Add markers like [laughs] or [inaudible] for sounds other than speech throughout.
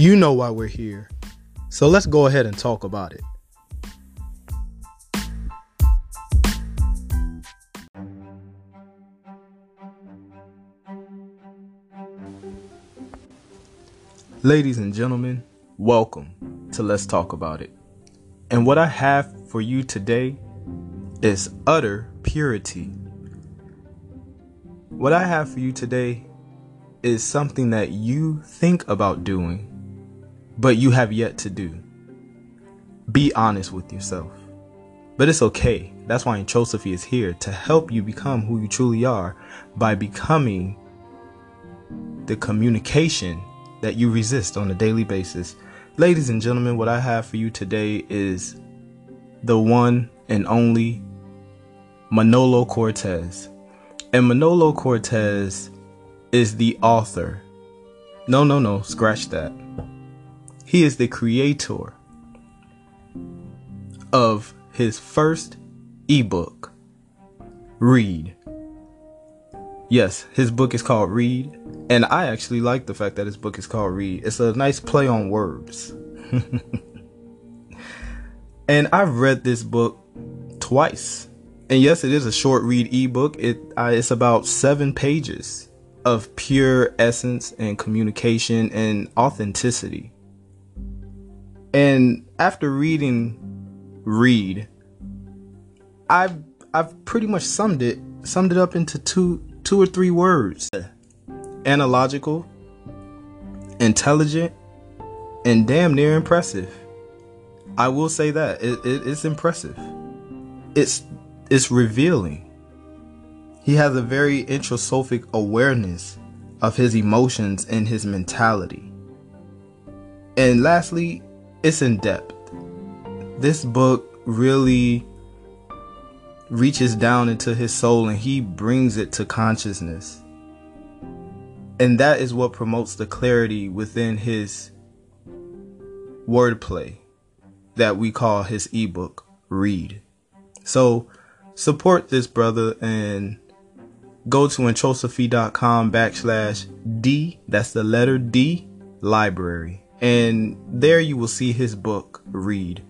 You know why we're here. So let's go ahead and talk about it. Ladies and gentlemen, welcome to Let's Talk About It. And what I have for you today is utter purity. What I have for you today is something that you think about doing, but you have yet to do. Be honest with yourself. But it's okay. That's why Introsophy is here to help you become who you truly are by becoming the communication that you resist on a daily basis. Ladies and gentlemen, what I have for you today is the one and only Manolo Cortez. And Manolo Cortez is the author. No, no, no, scratch that. He is the creator of his first ebook, Read. Yes, his book is called Read, and I actually like the fact that his book is called Read. It's a nice play on words. [laughs] and I've read this book twice. And yes, it is a short read ebook. It uh, it's about 7 pages of pure essence and communication and authenticity. And after reading Read, I've I've pretty much summed it summed it up into two two or three words. Analogical, intelligent, and damn near impressive. I will say that. It, it, it's impressive. It's it's revealing. He has a very introsophic awareness of his emotions and his mentality. And lastly, it's in depth. This book really reaches down into his soul and he brings it to consciousness. And that is what promotes the clarity within his wordplay that we call his ebook, Read. So support this brother and go to introsophy.com backslash D, that's the letter D, library. And there you will see his book, Read.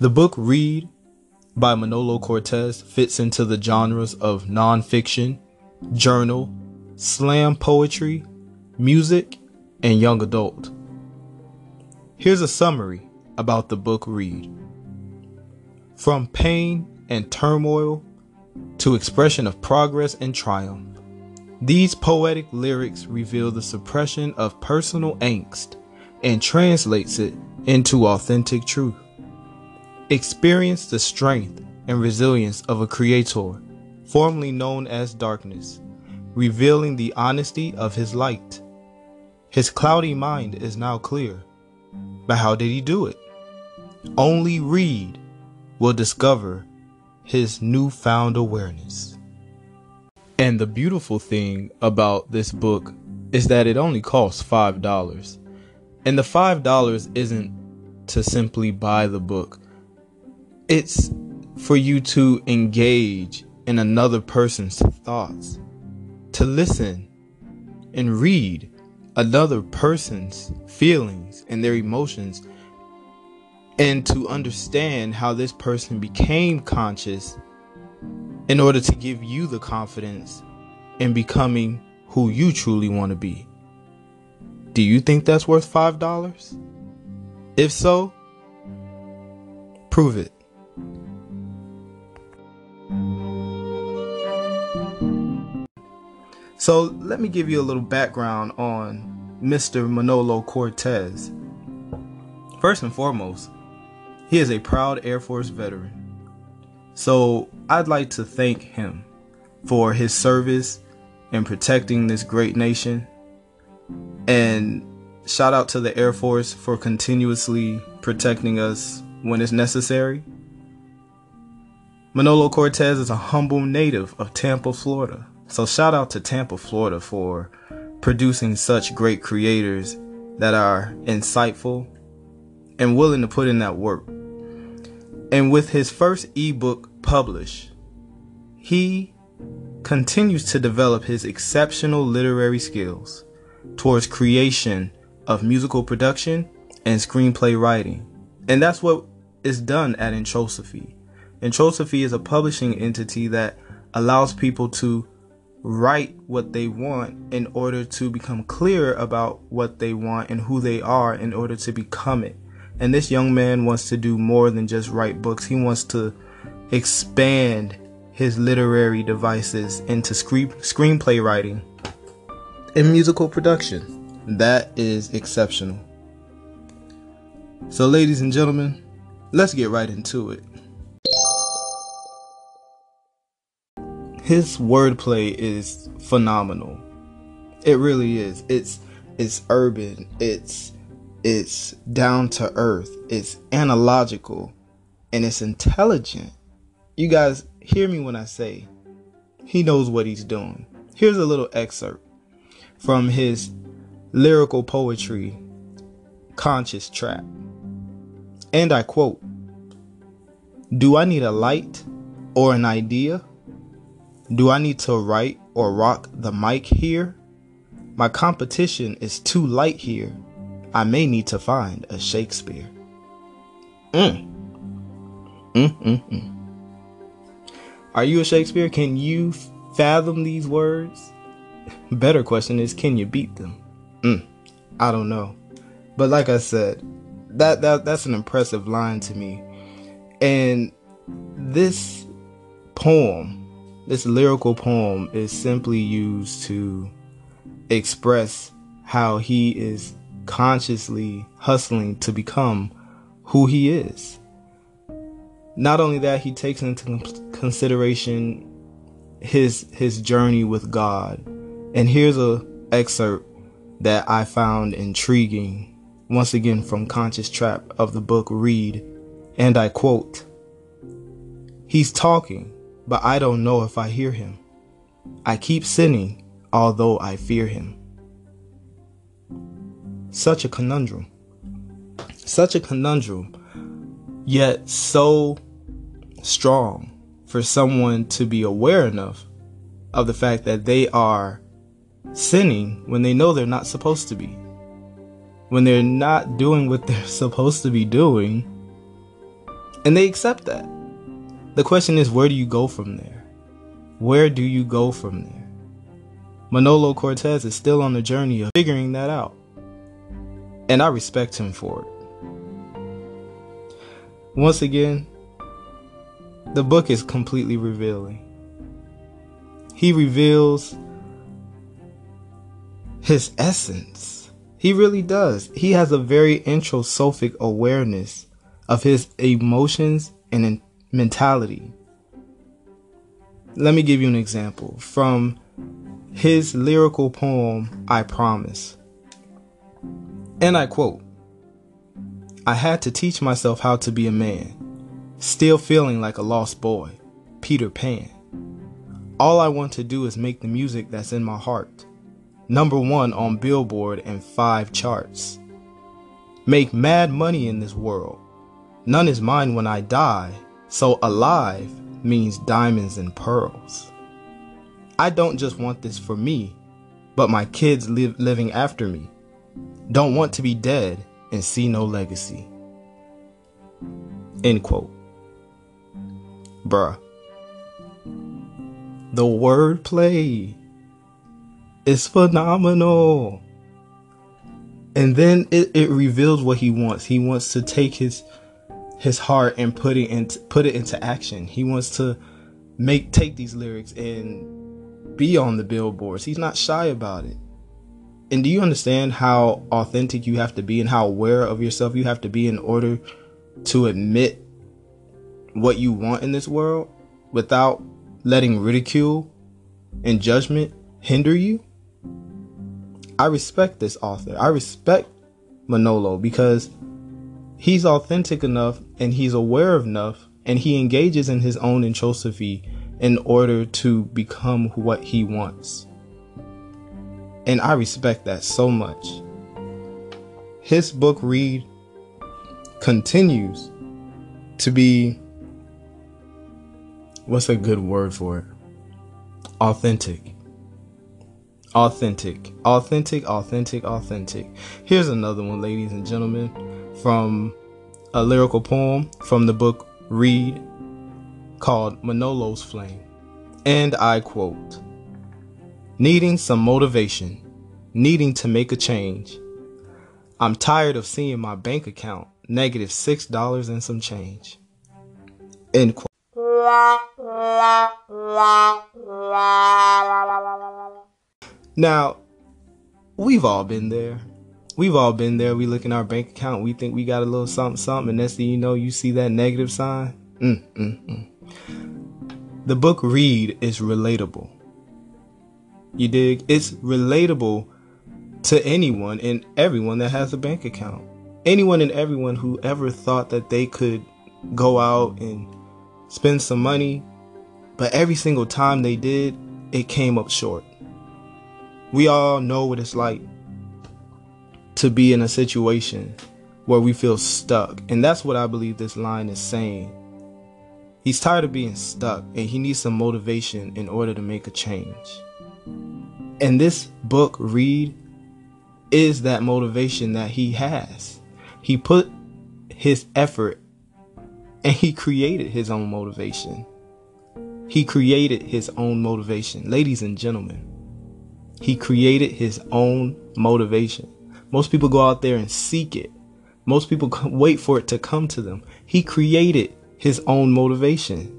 The book Read by Manolo Cortez fits into the genres of nonfiction, journal, slam poetry, music, and young adult. Here's a summary about the book Read. From pain and turmoil to expression of progress and triumph. These poetic lyrics reveal the suppression of personal angst and translates it into authentic truth. Experience the strength and resilience of a creator, formerly known as darkness, revealing the honesty of his light. His cloudy mind is now clear. But how did he do it? Only Read will discover his newfound awareness. And the beautiful thing about this book is that it only costs $5. And the $5 isn't to simply buy the book, it's for you to engage in another person's thoughts, to listen and read another person's feelings and their emotions and to understand how this person became conscious in order to give you the confidence in becoming who you truly want to be. Do you think that's worth $5? If so, prove it. So, let me give you a little background on Mr. Manolo Cortez. First and foremost, he is a proud Air Force veteran. So I'd like to thank him for his service in protecting this great nation. And shout out to the Air Force for continuously protecting us when it's necessary. Manolo Cortez is a humble native of Tampa, Florida. So shout out to Tampa, Florida for producing such great creators that are insightful and willing to put in that work. And with his first ebook published, he continues to develop his exceptional literary skills towards creation of musical production and screenplay writing. And that's what is done at Introsophy. Introsophy is a publishing entity that allows people to write what they want in order to become clear about what they want and who they are in order to become it. And this young man wants to do more than just write books. He wants to expand his literary devices into screen screenplay writing and musical production. That is exceptional. So, ladies and gentlemen, let's get right into it. His wordplay is phenomenal. It really is. It's it's urban. It's it's down to earth. It's analogical and it's intelligent. You guys hear me when I say he knows what he's doing. Here's a little excerpt from his lyrical poetry, Conscious Trap. And I quote Do I need a light or an idea? Do I need to write or rock the mic here? My competition is too light here. I may need to find a Shakespeare. Mm. Mm, mm, mm. Are you a Shakespeare? Can you fathom these words? Better question is, can you beat them? Mm, I don't know. But like I said, that, that that's an impressive line to me. And this poem, this lyrical poem is simply used to express how he is consciously hustling to become who he is. Not only that, he takes into consideration his his journey with God. And here's a excerpt that I found intriguing, once again from Conscious Trap of the book Read, and I quote, He's talking, but I don't know if I hear him. I keep sinning, although I fear him. Such a conundrum. Such a conundrum, yet so strong for someone to be aware enough of the fact that they are sinning when they know they're not supposed to be. When they're not doing what [laughs] they're supposed to be doing, and they accept that. The question is, where do you go from there? Where do you go from there? Manolo Cortez is still on the journey of figuring that out. And I respect him for it. Once again, the book is completely revealing. He reveals his essence. He really does. He has a very introsophic awareness of his emotions and mentality. Let me give you an example from his lyrical poem, I Promise. And I quote I had to teach myself how to be a man, still feeling like a lost boy, Peter Pan. All I want to do is make the music that's in my heart number one on Billboard and five charts. Make mad money in this world. None is mine when I die, so alive means diamonds and pearls. I don't just want this for me, but my kids live, living after me. Don't want to be dead and see no legacy. End quote. Bruh. The wordplay it's phenomenal. And then it, it reveals what he wants. He wants to take his his heart and put it into put it into action. He wants to make take these lyrics and be on the billboards. He's not shy about it. And do you understand how authentic you have to be and how aware of yourself you have to be in order to admit what you want in this world without letting ridicule and judgment hinder you? I respect this author. I respect Manolo because he's authentic enough and he's aware enough and he engages in his own introsophy in order to become what he wants. And I respect that so much. His book read continues to be what's a good word for it? Authentic Authentic. Authentic, authentic, authentic. Here's another one, ladies and gentlemen, from a lyrical poem from the book Read called Manolo's Flame. And I quote Needing some motivation, needing to make a change. I'm tired of seeing my bank account $6 and some change. End quote. Now, we've all been there. We've all been there. We look in our bank account, we think we got a little something, something, and next thing you know, you see that negative sign. Mm, mm, mm. The book Read is relatable. You dig? It's relatable to anyone and everyone that has a bank account. Anyone and everyone who ever thought that they could go out and spend some money, but every single time they did, it came up short. We all know what it's like to be in a situation where we feel stuck. And that's what I believe this line is saying. He's tired of being stuck and he needs some motivation in order to make a change. And this book, Read, is that motivation that he has. He put his effort and he created his own motivation. He created his own motivation. Ladies and gentlemen, he created his own motivation. Most people go out there and seek it. Most people [laughs] wait for it to come to them. He created his own motivation.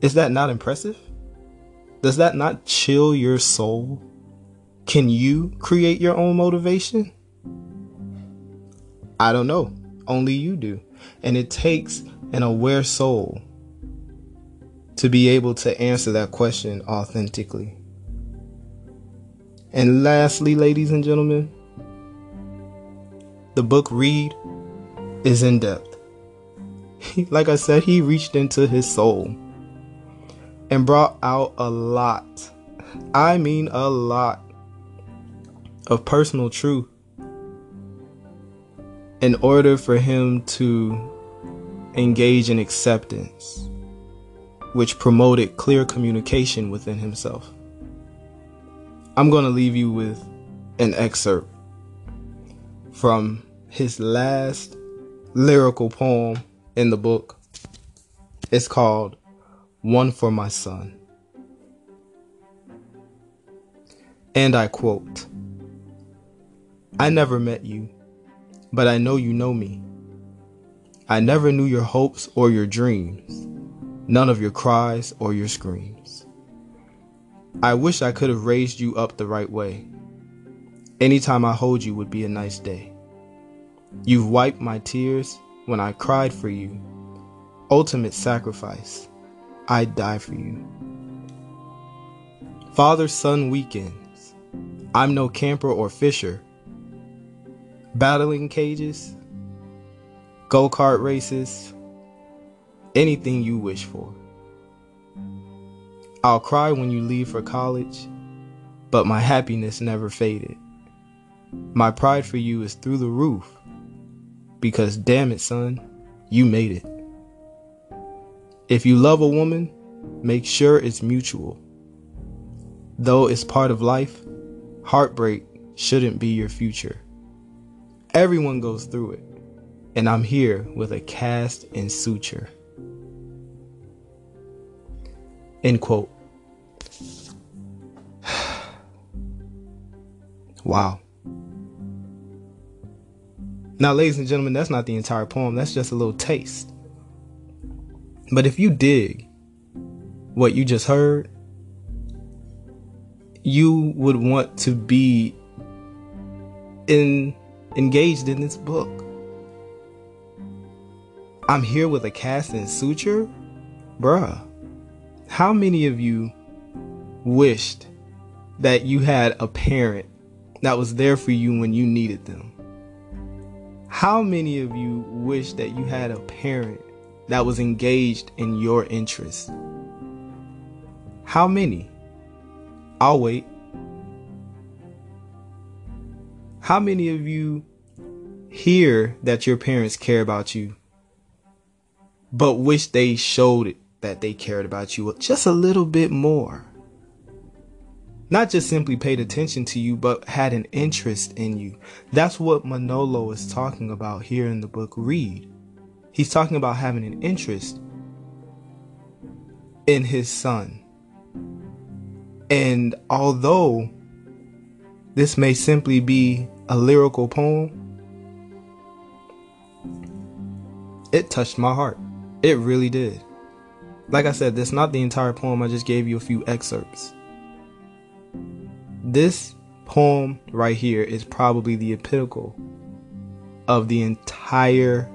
Is that not impressive? Does that not chill your soul? Can you create your own motivation? I don't know. Only you do. And it takes an aware soul to be able to answer that question authentically. And lastly, ladies and gentlemen, the book Read is in depth. like I said, he reached into his soul and brought out a lot. I mean, a lot of personal truth in order for him to engage in acceptance, which promoted clear communication within himself. I'm going to leave you with an excerpt from his last lyrical poem in the book. It's called One for My Son. And I quote I never met you, but I know you know me. I never knew your hopes or your dreams, none of your cries or your screams. I wish I could have raised you up the right way. Anytime I hold you would be a nice day. You've wiped my tears when I cried for you. Ultimate sacrifice. I'd die for you. Father son weekends. I'm no camper or fisher. Battling cages, go kart races, anything you wish for. I'll cry when you leave for college, but my happiness never faded. My pride for you is through the roof, because damn it, son, you made it. If you love a woman, make sure it's mutual. Though it's part of life, heartbreak shouldn't be your future. Everyone goes through it, and I'm here with a cast and suture. End quote. [sighs] wow. Now, ladies and gentlemen, that's not the entire poem, that's just a little taste. But if you dig what you just heard, you would want to be in engaged in this book. I'm here with a cast and suture? Bruh. How many of you wished that you had a parent that was there for you when you needed them? How many of you wish that you had a parent that was engaged in your interests? How many? I'll wait. How many of you hear that your parents care about you, but wish they showed it that they cared about you just a little bit more. not just simply paid attention to you, but had an interest in you. That's what Manolo is talking about here in the book Read. He's talking about having an interest in his son. And although this may simply be a lyrical poem, it touched my heart. It really did. Like I said, that's not the entire poem. I just gave you a few excerpts. This poem right here is probably the pinnacle of the entire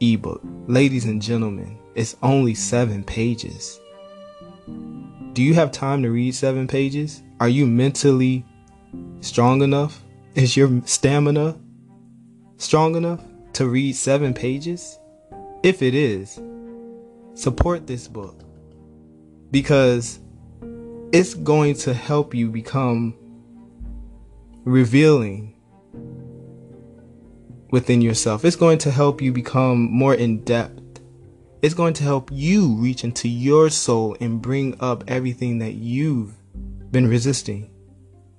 ebook. Ladies and gentlemen, it's only seven pages. Do you have time to read seven pages? Are you mentally strong enough? Is your stamina strong enough to read seven pages? If it is, support this book because it's going to help you become revealing within yourself. It's going to help you become more in depth. It's going to help you reach into your soul and bring up everything that you've been resisting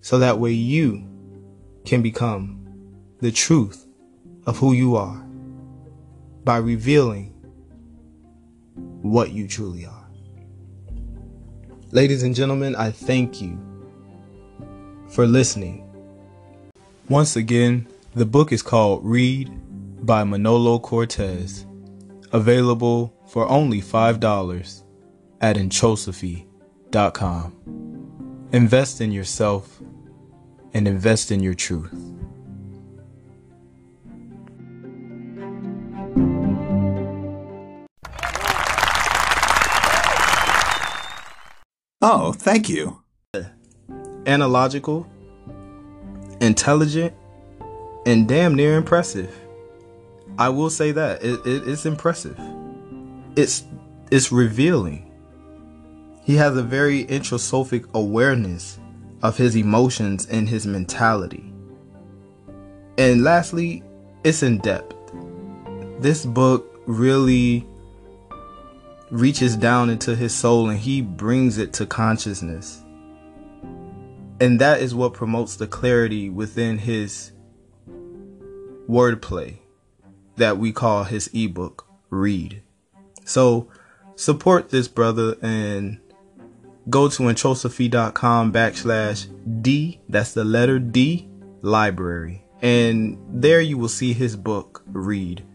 so that way you can become the truth of who you are by revealing what you truly are. Ladies and gentlemen, I thank you for listening. Once again, the book is called Read by Manolo Cortez, available for only $5 at Introsophy.com. Invest in yourself and invest in your truth. Oh, thank you. Analogical, intelligent, and damn near impressive. I will say that it, it, it's impressive. It's it's revealing. He has a very introsophic awareness of his emotions and his mentality. And lastly, it's in depth. This book really reaches down into his soul and he brings it to consciousness. And that is what promotes the clarity within his wordplay that we call his ebook, Read. So support this brother and go to introsophy.com backslash D, that's the letter D, library. And there you will see his book, Read.